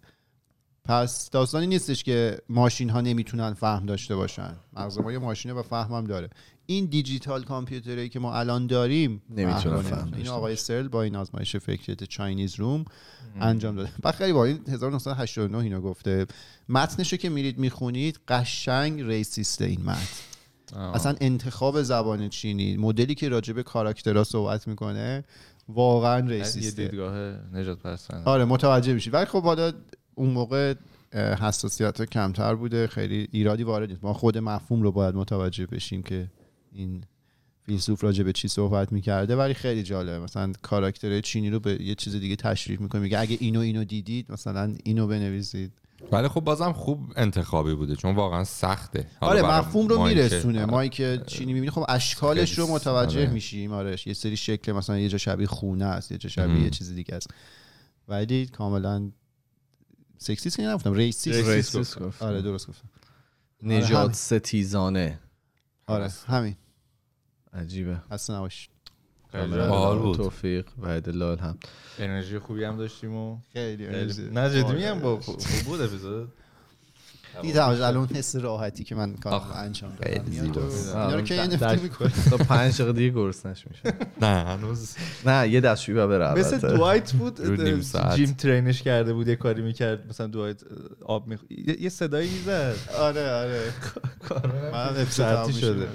پس داستانی نیستش که ماشین ها نمی‌تونن فهم داشته باشن. مغز ما یه ماشینه و فهمم داره. این دیجیتال کامپیوتری که ما الان داریم نمی‌تونه فهم. این آقای سرل با این آزمایش فکریت چاینیز روم انجام داده. بعد خیلی با این 1989 اینو گفته. متنشو که میرید می‌خونید قشنگ ریسیسته این متن. اصلا انتخاب زبان چینی مدلی که راجع به کاراکترها صحبت می‌کنه واقعا یه ریسیسته. دیدگاه نجات پرستانه. آره متوجه میشی. ولی خب حالا اون موقع حساسیت کمتر بوده خیلی ایرادی وارد نیست. ما خود مفهوم رو باید متوجه بشیم که این فیلسوف راجع به چی صحبت می‌کرده ولی خیلی جالبه. مثلا کاراکتر چینی رو به یه چیز دیگه تشریح می‌کنه میگه اگه اینو اینو دیدید مثلا اینو بنویسید. ولی خب بازم خوب انتخابی بوده چون واقعا سخته. آره مفهوم رو میرسونه. آره. ما که چینی می‌بینیم خب اشکالش رو متوجه آره. میشیم. آره یه سری شکل مثلا یه جا شبیه خونه است یه جا شبیه. یه چیز دیگه است. ولی کاملا sexist که نگفتم racist racist گفت. آره درست گفتم. نجات همین. ستیزانه. آره همین. عجیبه. خسته نباش. خیلی باحال بود. توفیق. و الله هم. انرژی خوبی هم داشتیم و خیلی خیلی- نه جدی میگم با خوب خوب بود اپیزود. دیدم الان حس راحتی که من کار آخ، انجام دادم. خیلی میاد. اینا رو که نفتی می‌کنه. تا پنج دقیقه دیگه گرسنش میشه. نه هنوز نه یه دستشویی باید بره مثل. دوایت بود. جیم ترینش کرده بود یه کاری می‌کرد مثلا دوایت آب میخ... یه صدایی می‌زد. آره آره. من ساعتی شده.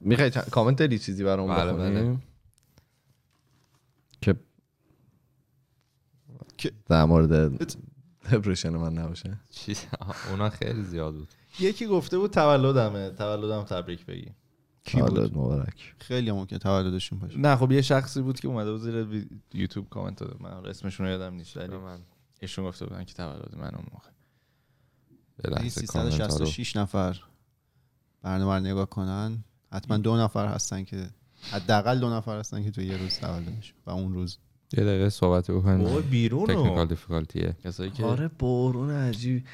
می‌خوای چند- کامنت داری چیزی برام بله، بخونیم که که- در مورد دپرشن من نباشه. چی اونا خیلی زیاد بود. یکی گفته بود تولدمه. تولدم تبریک بگی. کی بود؟ تولد مبارک. خیلی ممکن تولدشون باشه. نه خب یه شخصی بود که اومده بود زیر یوتیوب کامنت داده. من اسمشون رو یادم نیست ولی من. ایشون گفته بودن که تولد من اون موقع. یه لحظه کامنت ها رو. 366 نفر برنامه رو نگاه کنن. حتما دو نفر هستن که حداقل دو نفر هستن که تو یه روز تولدش و اون روز یه دقیقه صحبت بابا بکنیم بیرون تکنیکال دیفیکالتیه کسایی که آره بارون عجیب.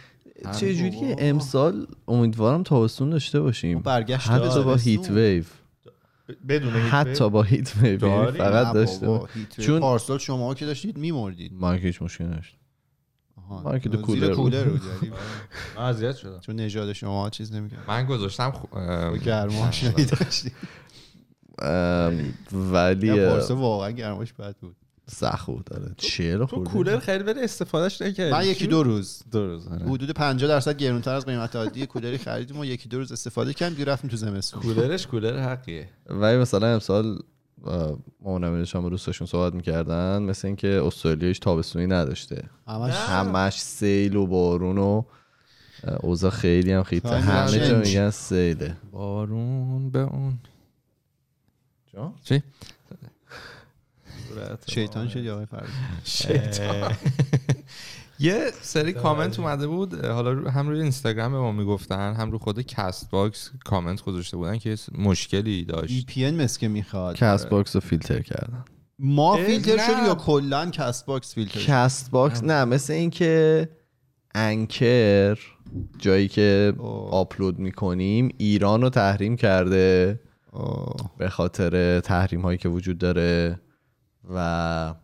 چه جوریه. امسال امیدوارم تابستون داشته باشیم. برگشت حتی با هیت ویو بدون هیت حتی با هیت ویو داری؟ فقط داشته. چون- پارسال شما که داشتید میمردید. ما که هیچ مشکلی نداشت آها. ما که زیر کولر بود. کولر بود یعنی [laughs] من اذیت شدم. چون نژاد شما چیز نمی‌کرد. من گذاشتم گرماش داشتید ولی پارسال واقعا گرماش بد بود. سخت بود داره چرا تو کولر خیلی ولی استفادهش نکردی. من یکی دو روز دو روز آره. حدود 50 درصد گرونتر از قیمت عادی کولری خریدیم و یکی دو روز استفاده کردیم دیگه رفتیم تو زمستون. کولرش کولر حقیه. ولی مثلا امسال مامانم داشتم با دوستاشون صحبت می‌کردن مثل اینکه استرالیا هیچ تابستونی نداشته. همش همش سیل و بارون و اوضاع خیلی هم خیته Climate همه جا. میگن سیله. بارون به اون. جا؟ چی؟ شیطان شد آقای فرزی [laughs] یه سری کامنت اومده بود حالا هم روی اینستاگرام به ما می‌گفتن هم رو خود Castbox کامنت گذاشته بودن که مشکلی VPN داشت مس که می‌خواد. Castbox رو فیلتر کردن. ما فیلتر. شد یا کلا Castbox فیلتر شد؟ کست باکس نه مثل اینکه Anchor جایی که. آپلود می‌کنیم ایران رو تحریم کرده. به خاطر تحریم هایی که وجود داره. و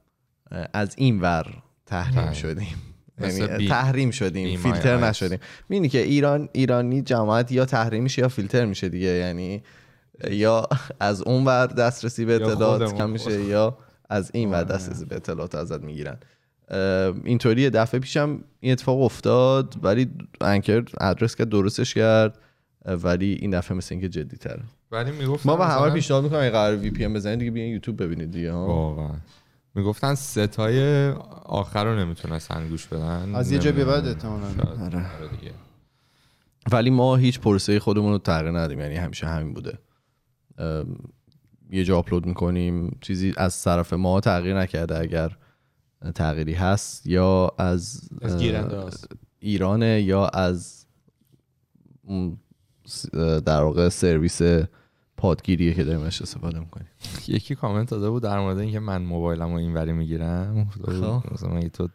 از این ور تحریم تحریم. شدیم. یعنی بی- تحریم شدیم بی فیلتر نشدیم. می‌بینی که ایران ایرانی جماعت یا تحریم میشه یا فیلتر میشه دیگه. یعنی یا از اون ور دسترسی به اطلاعات کم میشه یا از این ور. دسترسی به اطلاعات ازت می‌گیرن. اینطوری دفعه پیشم این اتفاق افتاد ولی انکر ادرس کرد درستش کرد. ولی این دفعه مثل اینکه جدی تره ولی می‌گفتن ما به همه مثلا- پیشنهاد می‌کنم اگه قرار وی پی ام بزنید دیگه بیاین یوتیوب ببینید دیگه ها واقعا می‌گفتن ستای آخر رو نمی‌تونستن گوش بدن از یه جا به بعد. احتمالاً. آره. آره دیگه. ولی ما هیچ پروسه خودمون رو تغییر ندیم یعنی همیشه همین بوده ام، یه جا آپلود می‌کنیم چیزی از طرف ما تغییر نکرده اگر تغییری هست یا از از. ایرانه یا از در واقع سرویس پادگیریه که داریم استفاده می‌کنیم. یکی کامنت داده بود در مورد اینکه من موبایلم رو اینوری می‌گیرم. خب. مثلا تو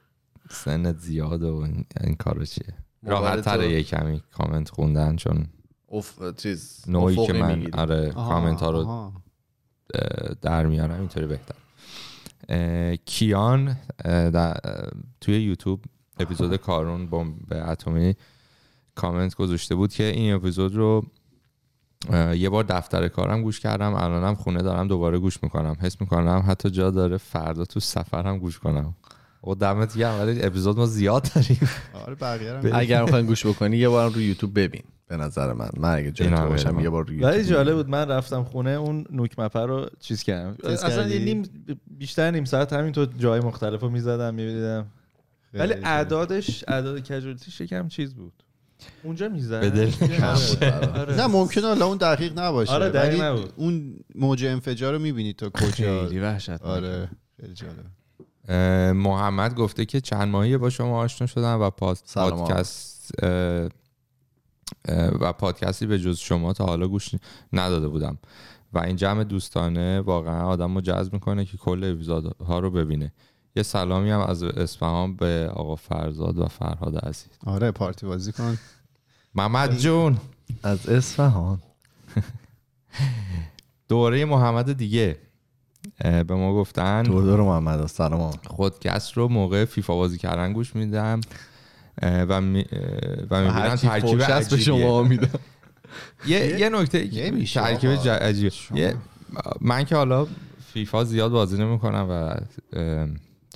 سنت زیاد و این, کارو چیه؟ راحت تره یه کمی کامنت خوندن چون اوف چیز نوعی که من می‌گیری. آره آها، کامنت ها رو در میارم اینطوری بهتر. کیان در- توی یوتیوب اپیزود کارون بمب اتمی کامنت گذاشته بود که این اپیزود رو یه بار دفتر کارم گوش کردم الانم خونه دارم دوباره گوش می‌کنم. حس می‌کنم حتی جا داره فردا تو سفرم گوش کنم. و دمت گرم ولی اپیزود ما زیاد داریم. آره بقیه [laughs] اگر می‌خواین گوش بکنی یه بار رو یوتیوب ببین به نظر من. من اگه جای تو هم باشم. یه بار رو ولی جالب بود من رفتم خونه اون نوک مپه رو چیز کردم. چیز اصلا؟ یه نیم بیشتر نیم ساعت همینطور جای مختلف رو می‌زدم میبینیدم. ولی اعدادش اعداد کجوریتیش یکم چیز بود. اونجا می‌زد به دل نه ممکنه حالا اون دقیق نباشه. آره، دقیق نبود. اون موج انفجار رو می‌بینی تا کجا. خیلی وحشت آره خیلی جالب. محمد گفته که چند ماهی با شما آشنا شدم و. پادکست و پادکستی به جز شما تا حالا گوش نداده بودم. و این جمع دوستانه واقعا آدم رو جذب می‌کنه که کل اپیزودها رو ببینه. یه سلامی هم از اصفهان به آقا فرزاد و فرهاد عزیز. آره پارتی بازی کن. محمد جون. از اصفهان. [laughs] دوره محمد دیگه. به ما گفتن دور دور محمد سلام. خودکست رو موقع فیفا بازی کردن گوش میدم. و می و می‌بینم ترکیب به عجیبیه. شما میدم. [laughs] یه یه نکته ترکیب آقا. ج- عجیب یه من که حالا فیفا زیاد بازی نمی‌کنم و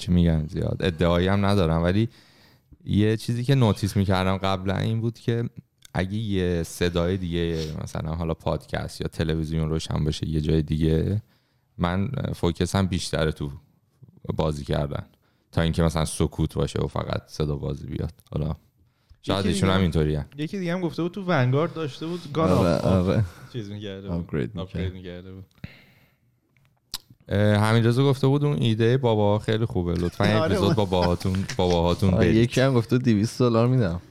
چی میگن زیاد؟ ادعایی هم ندارم ولی یه چیزی که نوتیس می‌کردم قبلا این بود که اگه یه صدای دیگه مثلا حالا پادکست یا تلویزیون روشن بشه یه جای دیگه من فوکسم بیشتره تو بازی کردن. تا اینکه مثلا سکوت باشه و فقط صدا بازی بیاد. حالا شاید ایشون هم اینطوری یکی دیگه هم گفته بود تو ونگارد داشته بود گان آره آره. چیز می‌کرده بود. آپگرید می‌کرده بود. همین رضا گفته بود اون ایده بابا خیلی خوبه. لطفا یه آره، اپیزود با باباهاتون باباهاتون برید. یکی هم گفته 200 دلار میدم.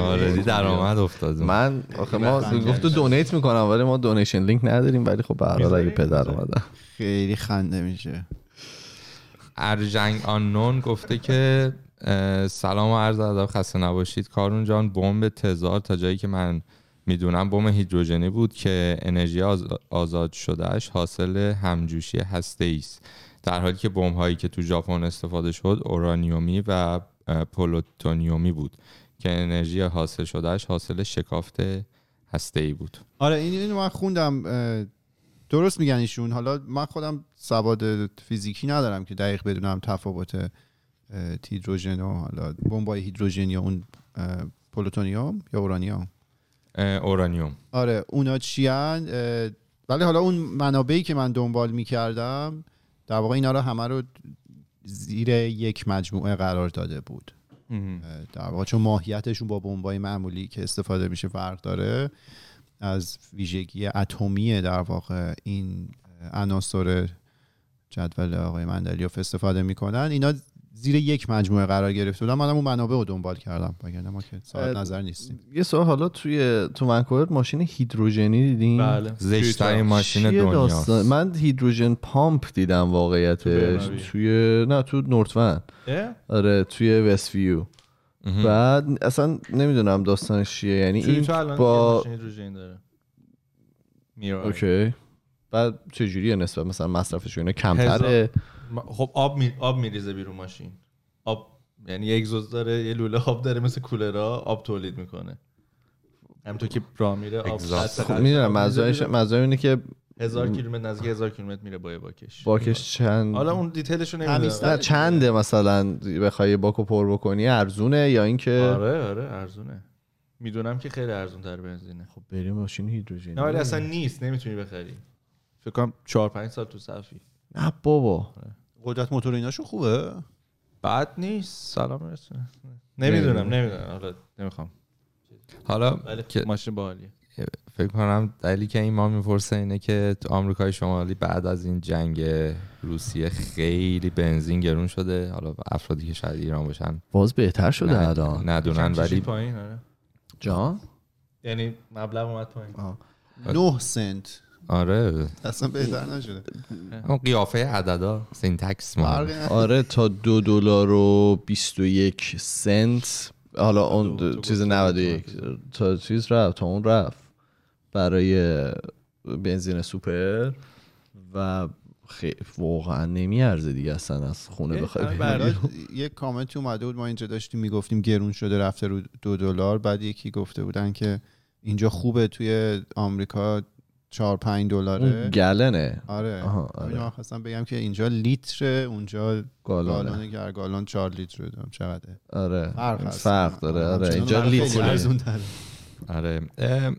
آره دی درآمد افتاد. من آخه ما گفت دونیت می‌کنم ولی ما دونیشن لینک نداریم ولی خب به هر حال اگه؟ پدر؟ اومدن خیلی خنده میشه. ارجنگ آنون گفته که سلام و عرض ادب خسته نباشید. کارون جان بمب تزار تا جایی که من می‌دونم بمب هیدروژنی بود که انرژی آز- آزاد شدهش حاصل همجوشی هسته است. در حالی که بمب هایی که تو ژاپن استفاده شد اورانیومی و پلوتونیومی بود که انرژی حاصل شدهش حاصل شکافت هسته ای بود. آره این اینو من خوندم درست میگن ایشون. حالا من خودم سواد فیزیکی ندارم که دقیق بدونم تفاوت هیدروژن و حالا بمبای هیدروژن یا اون پلوتونیوم یا اورانیوم. اورانیوم. آره اونا چیان؟ ولی حالا اون منابعی که من دنبال می‌کردم در واقع اینا رو همه رو زیر یک مجموعه قرار داده بود. در واقع چون ماهیتشون با بمبای معمولی که استفاده میشه فرق داره از ویژگی اتمی در واقع این عناصر جدول آقای مندلیوف استفاده می‌کنن. اینا زیر یک مجموعه قرار گرفته بودن منم اون منابع رو دنبال کردم. وگرنه ما که صاحب نظر نیستیم. یه سوال حالا توی تو ونکوور ماشین هیدروژنی دیدین؟ بله. زشترین ماشین دنیاست؟ من هیدروژن پامپ دیدم واقعیتش. توی نه تو نورتون؟ آره توی وست ویو. بعد اصلا نمی‌دونم داستانش چیه. یعنی این تو الان با با... ماشین هیدروژن داره. میرا اوکی. بعد چجوریه نسبت مثلا مصرفش اینا کمتره؟ هزار- خب آب می... آب میریزه بیرون ماشین. آب یعنی یه اگزوز داره یه لوله آب داره مثل کولرها آب تولید می‌کنه. همونطور که راه میره آب خب می‌دونم بیرون. منظور اینه که هزار کیلومتر نزدیک هزار کیلومتر میره با باکش. باکش چند حالا اون دیتیلش رو نمی‌دونم. نه چنده مثلا بخوای باکو پر بکنی ارزونه یا اینکه آره آره ارزونه. می‌دونم که خیلی ارزون تر بنزینه. خب بریم ماشین هیدروژنی. نه ولی اصلا نیست نمی‌تونی بخری. فکر کنم 4 5 سال تو صفی. نه بابا. قدرت موتور ایناشون خوبه؟ بعد نیست. سلام رسونه نمی‌دونم نمی‌دونم. حالا نمی‌خوام. حالا که ماشین باحالیه فکر کنم دلیلی که این ما می‌پرسه اینه که تو آمریکای شمالی بعد از این جنگ روسیه خیلی بنزین گرون شده. حالا افرادی که شاید ایران باشن باز بهتر شده نه- الان. ندونن ولی پایین؟ آره. جان؟ یعنی مبلغ اومد پایین. 9 سنت. آره. اصلا بهتر نشده. اون قیافه عددا سینتکس ما نداره. آره تا دو دلار و 21 سنت. حالا اون چیز گفتی 91 تا چیز رفت تا اون رفت. برای بنزین سوپر. و خیلی واقعا نمیارزه دیگه اصلا از خونه بخوای آره،. یه کامنت اومده بود ما اینجا داشتیم می‌گفتیم گرون شده رفته رو دو دلار. بعد یکی گفته بودن که اینجا خوبه توی آمریکا. چهار پنج دلاره. اون گلنه. آره. آها، آره. آره. خواستم بگم که اینجا لیتره اونجا که هر گالون چهار لیتر دارم. چقدره؟ آره. فرق فرق داره. آره. همچنان اینجا ارزون‌تره. آره. ام،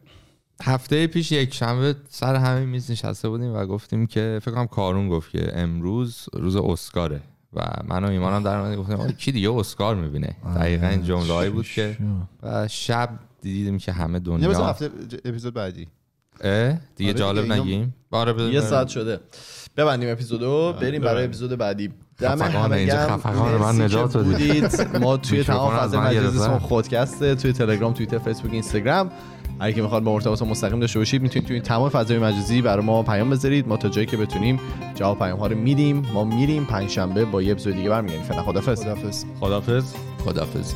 هفته پیش یک شنبه سر همین میز نشسته بودیم و گفتیم که فکر کنم کارون گفت که امروز روز اسکاره. و من و ایمانم در مورد گفتیم کی دیگه اسکار می‌بینه؟ دقیقا این جمله بود که و شب دیدیم که همه دنیا هفته اپیزود بعدی؟ دیگه آره جالب نگیم. آره یه. ساعت شده. ببندیم اپیزودو بریم برای اپیزود بعدی. دم همه من نجات بدید. بودید. ما [laughs] توی تمام فضای مجازی. اسم خودکسته توی تلگرام توییتر فیسبوک اینستاگرام. هر کی می‌خواد با ارتباط مستقیم داشته باشید می‌تونید توی تمام فضای مجازی برای ما پیام بذارید. ما تا جایی که بتونیم جواب پیام ها رو میدیم. ما میریم پنج شنبه با یه اپیزود دیگه برمیگردیم. فعلا خدافظ خدافظ خدافظ خدافظ